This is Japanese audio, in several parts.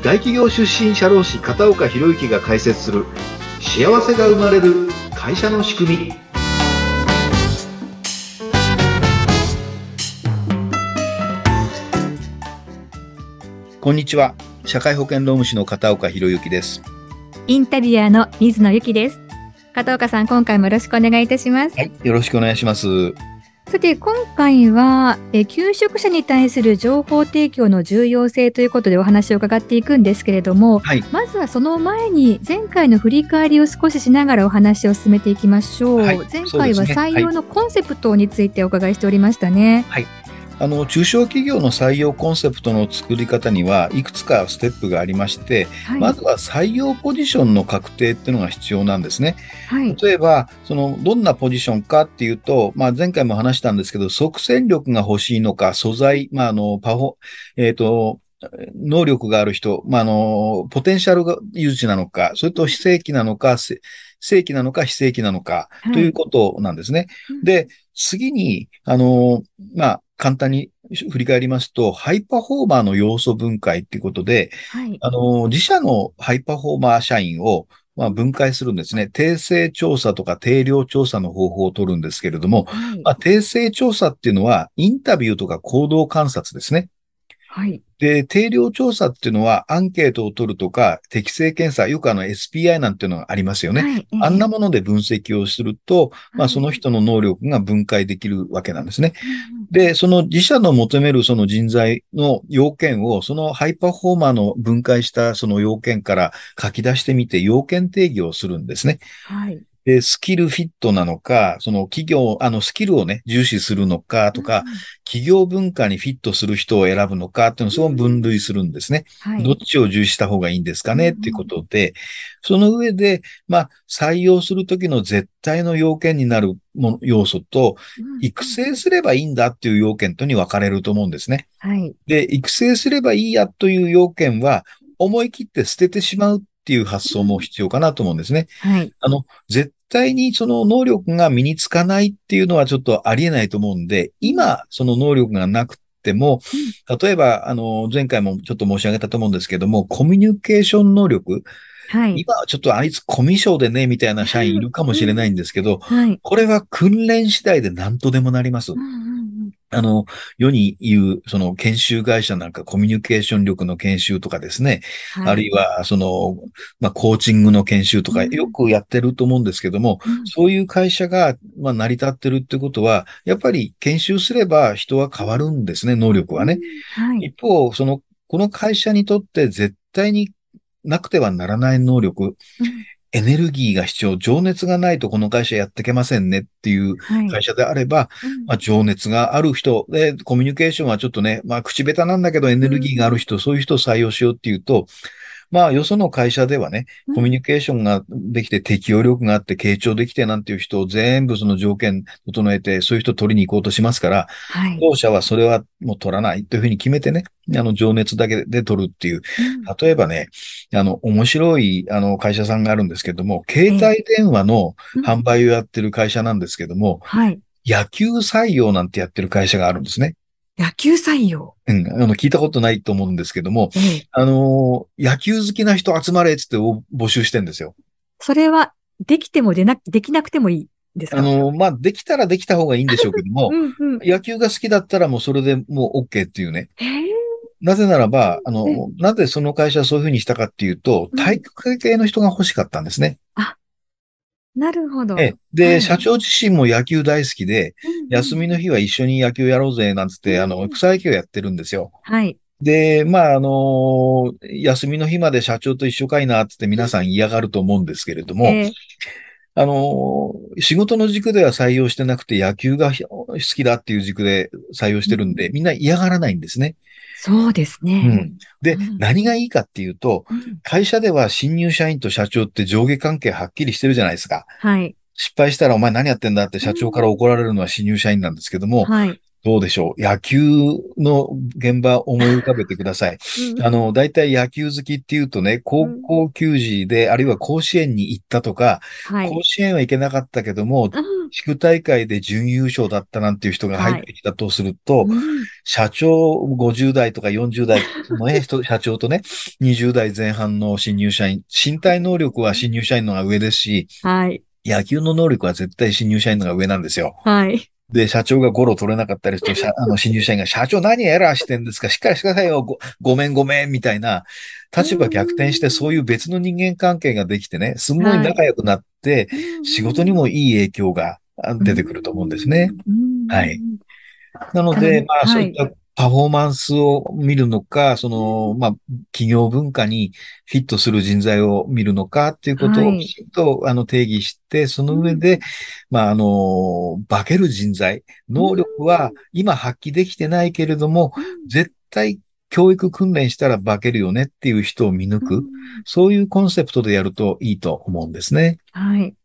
大企業出身社労士片岡博之が解説する幸せが生まれる会社の仕組み。こんにちは。社会保険労務士の片岡博之です。インタビュアーの水野由紀です。片岡さん今回もよろしくお願いいたします。はいよろしくお願いしますさて、今回は、え求職者に対する情報提供の重要性ということでお話を伺っていくんですけれども、はい、まずはその前に前回の振り返りを少ししながらお話を進めていきましょう。はい、前回は採用のコンセプトについてお伺いしておりましたね。はいあの中小企業の採用コンセプトの作り方にはいくつかステップがありまして、はい、まずは採用ポジションの確定っていうのが必要なんですね。はい、例えば、そのどんなポジションかっていうと、まあ、前回も話したんですけど、即戦力が欲しいのか、素材、まあ、あの、パフォ、えっ、ー、と、能力がある人、まあ、あの、ポテンシャルが有事なのか、それと非正規なのか、正規なのか非正規なのか、ということなんですね。はい、で、次に、あの、まあ、簡単に振り返りますと、ハイパフォーマーの要素分解っていうことで、はい、あの、自社のハイパフォーマー社員を、まあ、分解するんですね。定性調査とか定量調査の方法を取るんですけれども、はい、まあ、定性調査っていうのは、インタビューとか行動観察ですね。はい。で、定量調査っていうのはアンケートを取るとか、適正検査、よくあの SPI なんていうのがありますよね。はい、あんなもので分析をすると、まあその人の能力が分解できるわけなんですね。で、その自社の求めるその人材の要件を、そのハイパフォーマーの分解したその要件から書き出してみて、要件定義をするんですね。はい。で、スキルフィットなのか、その企業、あの、スキルをね、重視するのかとか、うん、企業文化にフィットする人を選ぶのかっていうのをそこ分類するんですね、はい。どっちを重視した方がいいんですかね、っていうことで、その上で、まあ、採用するときの絶対の要件になるも要素と、育成すればいいんだっていう要件とに分かれると思うんですね。はい。で、育成すればいいやという要件は、思い切って捨ててしまうっていう発想も必要かなと思うんですね。はい。あの、絶対にその能力が身につかないっていうのはちょっとありえないと思うんで、今、その能力がなくても、例えば、あの、前回もちょっと申し上げたと思うんですけども、コミュニケーション能力、はい、今はちょっとあいつコミュ障でね、みたいな社員いるかもしれないんですけど、はい、これは訓練次第で何とでもなります。うんあの、世に言う、その研修会社なんかコミュニケーション力の研修とかですね、はい、あるいは、その、まあ、コーチングの研修とかよくやってると思うんですけども、うん、そういう会社が、まあ、成り立ってるってことは、やっぱり研修すれば人は変わるんですね、能力はね。はい、一方、その、この会社にとって絶対になくてはならない能力、うんエネルギーが必要、情熱がないとこの会社やっていけませんねっていう会社であれば、はいうん、まあ、情熱がある人で、コミュニケーションはちょっとね、まあ口下手なんだけどエネルギーがある人、うん、そういう人を採用しようっていうと、まあ、よその会社ではね、コミュニケーションができて、適応力があって、傾聴できてなんていう人を全部その条件整えて、そういう人を取りに行こうとしますから、はい、当社はそれはもう取らないというふうに決めてね、あの、情熱だけで取るっていう。例えばね、あの、面白い、あの、会社さんがあるんですけども、携帯電話の販売をやってる会社なんですけども、はい、野球採用なんてやってる会社があるんですね。野球採用。うん、あの、聞いたことないと思うんですけども、うん、あの、野球好きな人集まれっつって募集してんですよ。それは、できてもでな、できなくてもいいですか？あの、まあ、できたらできた方がいいんでしょうけども、うんうん、野球が好きだったらもうそれでもう OK っていうね。なぜならば、あの、なぜその会社はそういうふうにしたかっていうと、体育系の人が欲しかったんですね。あ、なるほど。えで、はい、社長自身も野球大好きで、うんうん、休みの日は一緒に野球やろうぜ、なんつって、あの、草野球やってるんですよ。はい。で、まあ、あの休みの日まで社長と一緒かいな、つって皆さん嫌がると思うんですけれども、えー、あの仕事の軸では採用してなくて野球が好きだっていう軸で採用してるんで、みんな嫌がらないんですね。そうですね。うん、で、うん、何がいいかっていうと、うん、会社では新入社員と社長って上下関係はっきりしてるじゃないですか。はい。失敗したらお前何やってんだって社長から怒られるのは新入社員なんですけども、はい。どうでしょう？野球の現場思い浮かべてください。うん、あの、大体野球好きっていうとね、高校球児で、うん、あるいは甲子園に行ったとか、はい、甲子園は行けなかったけども、地区大会で準優勝だったなんていう人が入ってきたとすると、はい社長50代とか40代の ね、社長とね、20代前半の新入社員、身体能力は新入社員の方が上ですし、はい、野球の能力は絶対新入社員の方が上なんですよ。はい。で、社長がゴロ取れなかったりすると、あの、新入社員が、社長何エラーしてんですかしっかりしてくださいよご。ごめんごめん、みたいな、立場逆転して、そういう別の人間関係ができてね、すんごい仲良くなって、仕事にもいい影響が出てくると思うんですね。はい。なので、まあ、そういったパフォーマンスを見るのか、その、まあ、企業文化にフィットする人材を見るのかっていうことをきちんと、あの定義して、その上で、まあ、あの、化ける人材、能力は今発揮できてないけれども、絶対教育訓練したら化けるよねっていう人を見抜く、そういうコンセプトでやるといいと思うんですね。はい。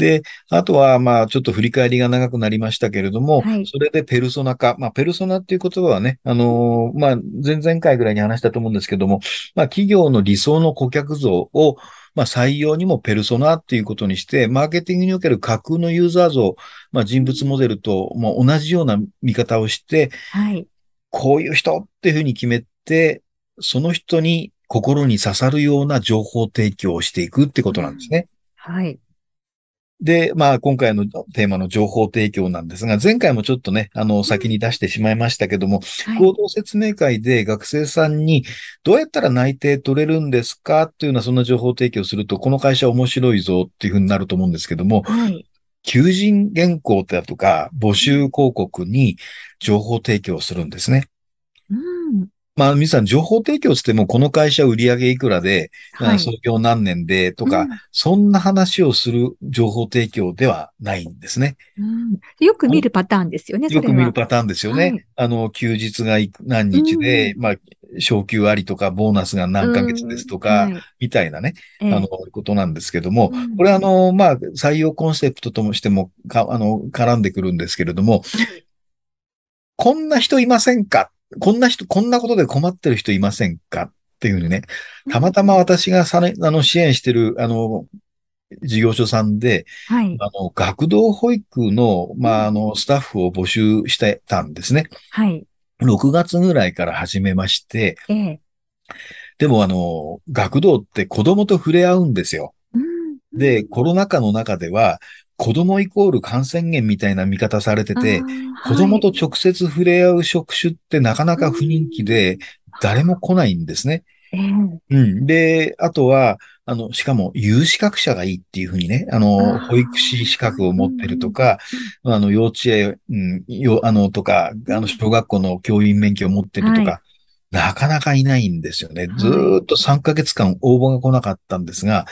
で、あとは、まあ、ちょっと振り返りが長くなりましたけれども、はい、それでペルソナ化。まあ、ペルソナっていう言葉はね、あのー、まあ、前々回ぐらいに話したと思うんですけども、まあ、企業の理想の顧客像を、まあ、採用にもペルソナっていうことにして、マーケティングにおける架空のユーザー像、まあ、人物モデルと、まあ、同じような見方をして、はい、こういう人っていうふうに決めて、その人に心に刺さるような情報提供をしていくってことなんですね。はい。で、まあ、今回のテーマの情報提供なんですが、前回もちょっとね、あの、先に出してしまいましたけども、はい、行動説明会で学生さんにどうやったら内定取れるんですか？っていうような、そんな情報提供すると、この会社面白いぞっていうふうになると思うんですけども、はい、求人原稿だとか、募集広告に情報提供するんですね。うんまあ、皆さん、情報提供っても、この会社売上いくらで、はい、創業何年でとか、うん、そんな話をする情報提供ではないんですね。うん、よく見るパターンですよね、よく見るパターンですよね。はい、あの、休日が何日で、うん、まあ、昇給ありとか、ボーナスが何ヶ月ですとか、はい、みたいなね、あの、ことなんですけども、これあの、まあ、採用コンセプトともしても、か、あの、絡んでくるんですけれども、こんな人いませんか？こんな人、こんなことで困ってる人いませんか？っていうふうにね、たまたま私がさ、ね、あの、支援してる、あの、事業所さんで、はい、あの、学童保育の、まあ、あの、スタッフを募集してたんですね。はい。6月ぐらいから始めまして、ええ、でもあの、学童って子供と触れ合うんですよ。うん、で、コロナ禍の中では、子供イコール感染源みたいな見方されてて、子供と直接触れ合う職種ってなかなか不人気で、誰も来ないんですね。うん。で、あとは、あの、しかも、有資格者がいいっていうふうにね、あの、保育士資格を持ってるとか、あの、幼稚園、うん、よ、あの、とか、あの、小学校の教員免許を持ってるとか、なかなかいないんですよね。ずっと3ヶ月間応募が来なかったんですが、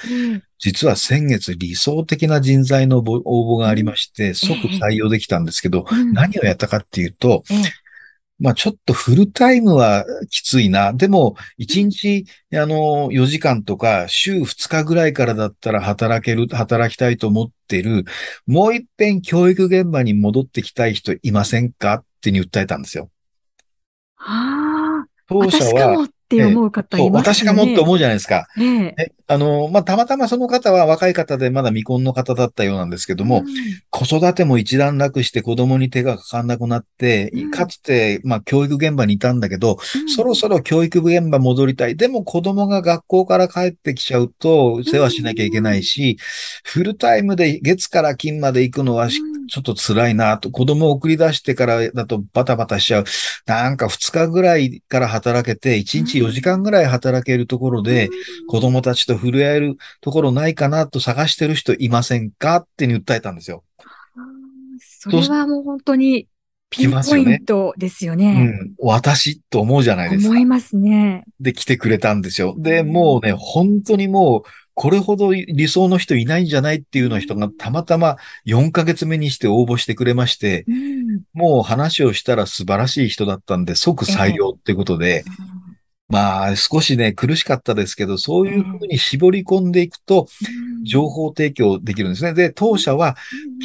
実は先月理想的な人材の応募がありまして、即採用できたんですけど、何をやったかっていうと、まあちょっとフルタイムはきついな。でも、1日、あの、4時間とか、週2日ぐらいからだったら働ける、働きたいと思ってる、もう一遍教育現場に戻ってきたい人いませんか？ってに訴えたんですよ。はあ。当社は。私がもって思うじゃないですか。ええ、あの、まあ、たまたまその方は若い方でまだ未婚の方だったようなんですけども、うん、子育ても一段落して子供に手がかかんなくなって、うん、かつて、まあ、教育現場にいたんだけど、うん、そろそろ教育現場戻りたい。でも子供が学校から帰ってきちゃうと世話しなきゃいけないし、フルタイムで月から金まで行くのはちょっと辛いなと、子供を送り出してからだとバタバタしちゃう。なんか2日ぐらいから働けて、1日4時間ぐらい働けるところで、子供たちと触れ合えるところないかなと探してる人いませんかってに訴えたんですよ。それはもう本当にピンポイントですよね。うん。私と思うじゃないですか。思いますね。で、来てくれたんですよ。で、もうね、本当にもう、これほど理想の人いないんじゃないっていうの人がたまたま4ヶ月目にして応募してくれまして、うん、もう話をしたら素晴らしい人だったんで即採用ってことで、えーまあ、少しね、苦しかったですけど、そういうふうに絞り込んでいくと、情報提供できるんですね。で、当社は、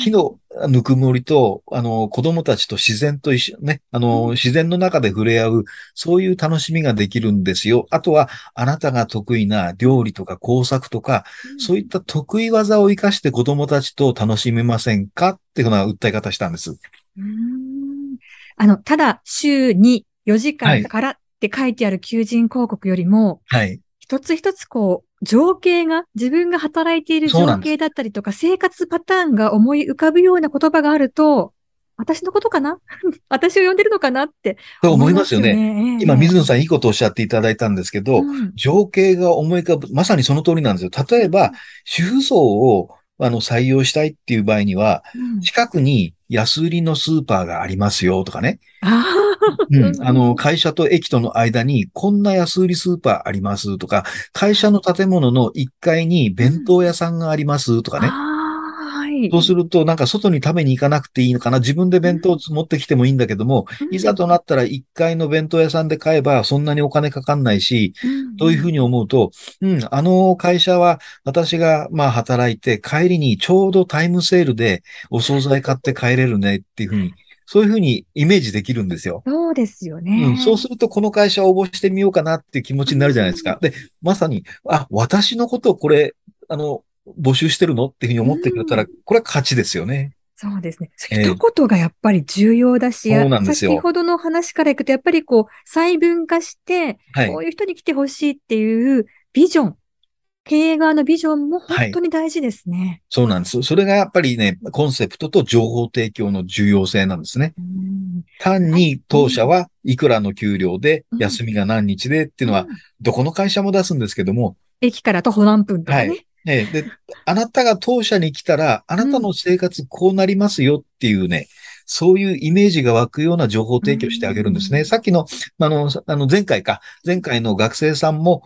機能、ぬくもりと、あの、子供たちと自然と一緒、ね、あの、自然の中で触れ合う、そういう楽しみができるんですよ。あとは、あなたが得意な料理とか工作とか、うん、そういった得意技を活かして子供たちと楽しめませんかっていうふうな訴え方したんです。うん。あの、ただ、週に4時間からって書いてある求人広告よりも、はい。一つ一つこう、情景が、自分が働いている情景だったりとか、生活パターンが思い浮かぶような言葉があると、私のことかな？私を呼んでるのかなって思、思いますよね。今、水野さんいいことをおっしゃっていただいたんですけど、うん、情景が思い浮かぶ、まさにその通りなんですよ。例えば、主婦層をあの採用したいっていう場合には、うん、近くに安売りのスーパーがありますよとかね。うん、あの、会社と駅との間にこんな安売りスーパーありますとか、会社の建物の1階に弁当屋さんがありますとかね。そうすると、なんか外に食べに行かなくていいのかな。自分で弁当持ってきてもいいんだけども、いざとなったら1階の弁当屋さんで買えばそんなにお金かかんないし、というふうに思うと、うん、あの会社は私がまあ働いて帰りにちょうどタイムセールでお惣菜買って帰れるねっていうふうにそういうふうにイメージできるんですよ。そうですよね。うん、そうすると、この会社応募してみようかなっていう気持ちになるじゃないですか。で、まさに、あ、私のことをこれ、あの、募集してるの？っていうふうに思ってくれたら、これは勝ちですよね。そうですね。一言がやっぱり重要だし、そうなんですよ。先ほどの話からいくと、やっぱりこう、細分化して、こういう人に来てほしいっていうビジョン、経営側のビジョンも本当に大事ですね、はい、そうなんです。それがやっぱりね、コンセプトと情報提供の重要性なんですね。単に当社はいくらの給料で、休みが何日でっていうのは、どこの会社も出すんですけども。駅から徒歩何分とかね。はいね、で、あなたが当社に来たら、あなたの生活こうなりますよっていうね、そういうイメージが湧くような情報提供してあげるんですね。さっきの、あの、あの前回か、前回の学生さんも、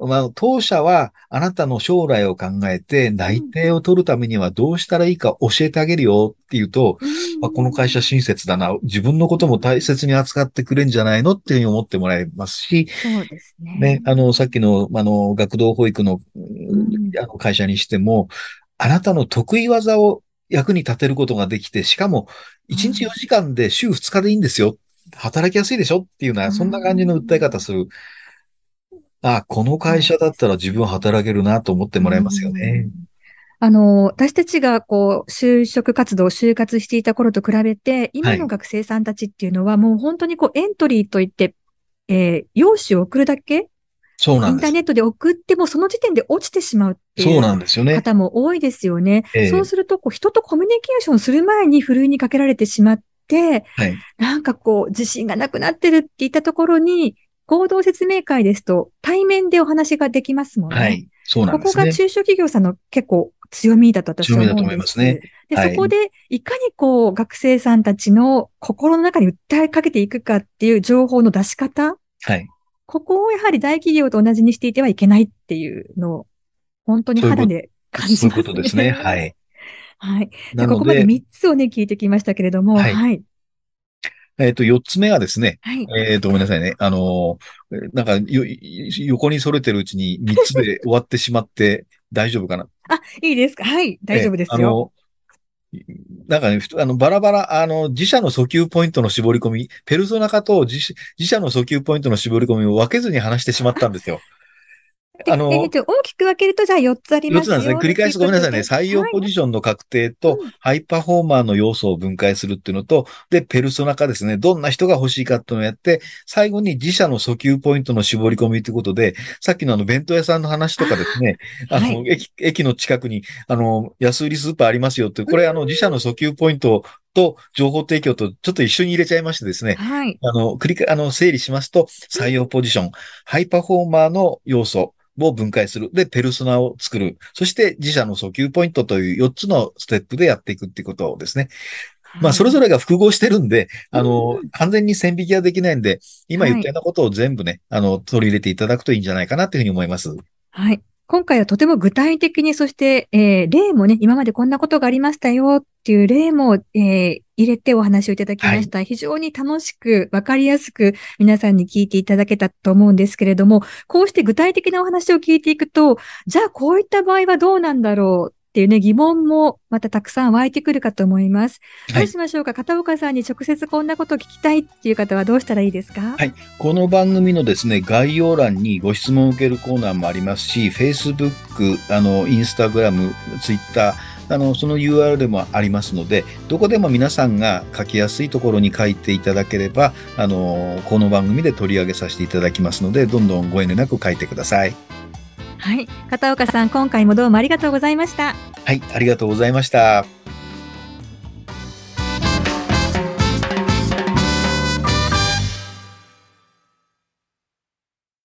まあ、当社はあなたの将来を考えて内定を取るためにはどうしたらいいか教えてあげるよっていうと、まあ、この会社親切だな、自分のことも大切に扱ってくれんじゃないのっていうふうに思ってもらえますし、そうですね。ね、あの、さっきの、あの、学童保育の、あの会社にしても、あなたの得意技を役に立てることができて、しかも、1日4時間で週2日でいいんですよ。働きやすいでしょっていうのは、そんな感じの訴え方する。あ、この会社だったら自分働けるなと思ってもらえますよね。あの、私たちがこう、就職活動、就活していた頃と比べて、今の学生さんたちっていうのは、もう本当にこう、エントリーといって、えー、用紙を送るだけ？そうなんです。インターネットで送っても、その時点で落ちてしまうっていう方も多いですよね。そう、ねえー、そうすると、こう、人とコミュニケーションする前にふるいにかけられてしまって、はい、なんかこう、自信がなくなってるって言ったところに、合同説明会ですと、対面でお話ができますもんね。はい。そうなんですね。ここが中小企業さんの結構強みだと私は思うんです。強みだと思いますね。で、はい、そこで、いかにこう、学生さんたちの心の中に訴えかけていくかっていう情報の出し方。はい。ここをやはり大企業と同じにしていてはいけないっていうのを、本当に肌で感じます、ね、そういうことですね。はい。はい。で、ここまで3つをね、聞いてきましたけれども、はい、はいえっ、ー、と、四つ目はですね、はい、えっ、ー、と、ごめんなさいね。あの、なんかよ、横にそれてるうちに三つで終わってしまって大丈夫かな あ、いいですか？はい、大丈夫ですよ。なんかね、あの、バラバラ、あの、自社の訴求ポイントの絞り込み、ペルソナ化と自自社の訴求ポイントの絞り込みを分けずに話してしまったんですよ。あの、えっ、ー、と、大きく分けると、じゃあ4つありますよ4つなんですね。繰り返すごめんなさいね。採用ポジションの確定と、ハイパフォーマーの要素を分解するっていうのと、で、ペルソナ化ですね。どんな人が欲しいかっていうのをやって、最後に自社の訴求ポイントの絞り込みということで、さっきのあの、弁当屋さんの話とかですね、あの、はい、駅、駅の近くに、あの、安売りスーパーありますよって、これあの、自社の訴求ポイントと情報提供とちょっと一緒に入れちゃいましてですね。はい。あの、繰り返、あの、整理しますと、採用ポジション、ハイパフォーマーの要素、を分解する。で、ペルソナを作る。そして自社の訴求ポイントという4つのステップでやっていくってことですね。まあ、それぞれが複合してるんで、あの、完全に線引きはできないんで、今言ったようなことを全部ね、あの、取り入れていただくといいんじゃないかなというふうに思います。はい。今回はとても具体的に、そして、えー、例もね、今までこんなことがありましたよっていう例も、えー、入れてお話をいただきました。はい、非常に楽しく、わかりやすく皆さんに聞いていただけたと思うんですけれども、こうして具体的なお話を聞いていくと、じゃあこういった場合はどうなんだろうっていうね、疑問もまたたくさん湧いてくるかと思います。どうしましょうか、はい、片岡さんに直接こんなことを聞きたいっていう方はどうしたらいいですか？はい。この番組のですね、概要欄にご質問を受けるコーナーもありますし、Facebook、あの、インスタグラム、ツイッター、あの、その URL もありますので、どこでも皆さんが書きやすいところに書いていただければ、あの、この番組で取り上げさせていただきますので、どんどんご遠慮なく書いてください。はい。片岡さん、今回もどうもありがとうございました。はい、ありがとうございました。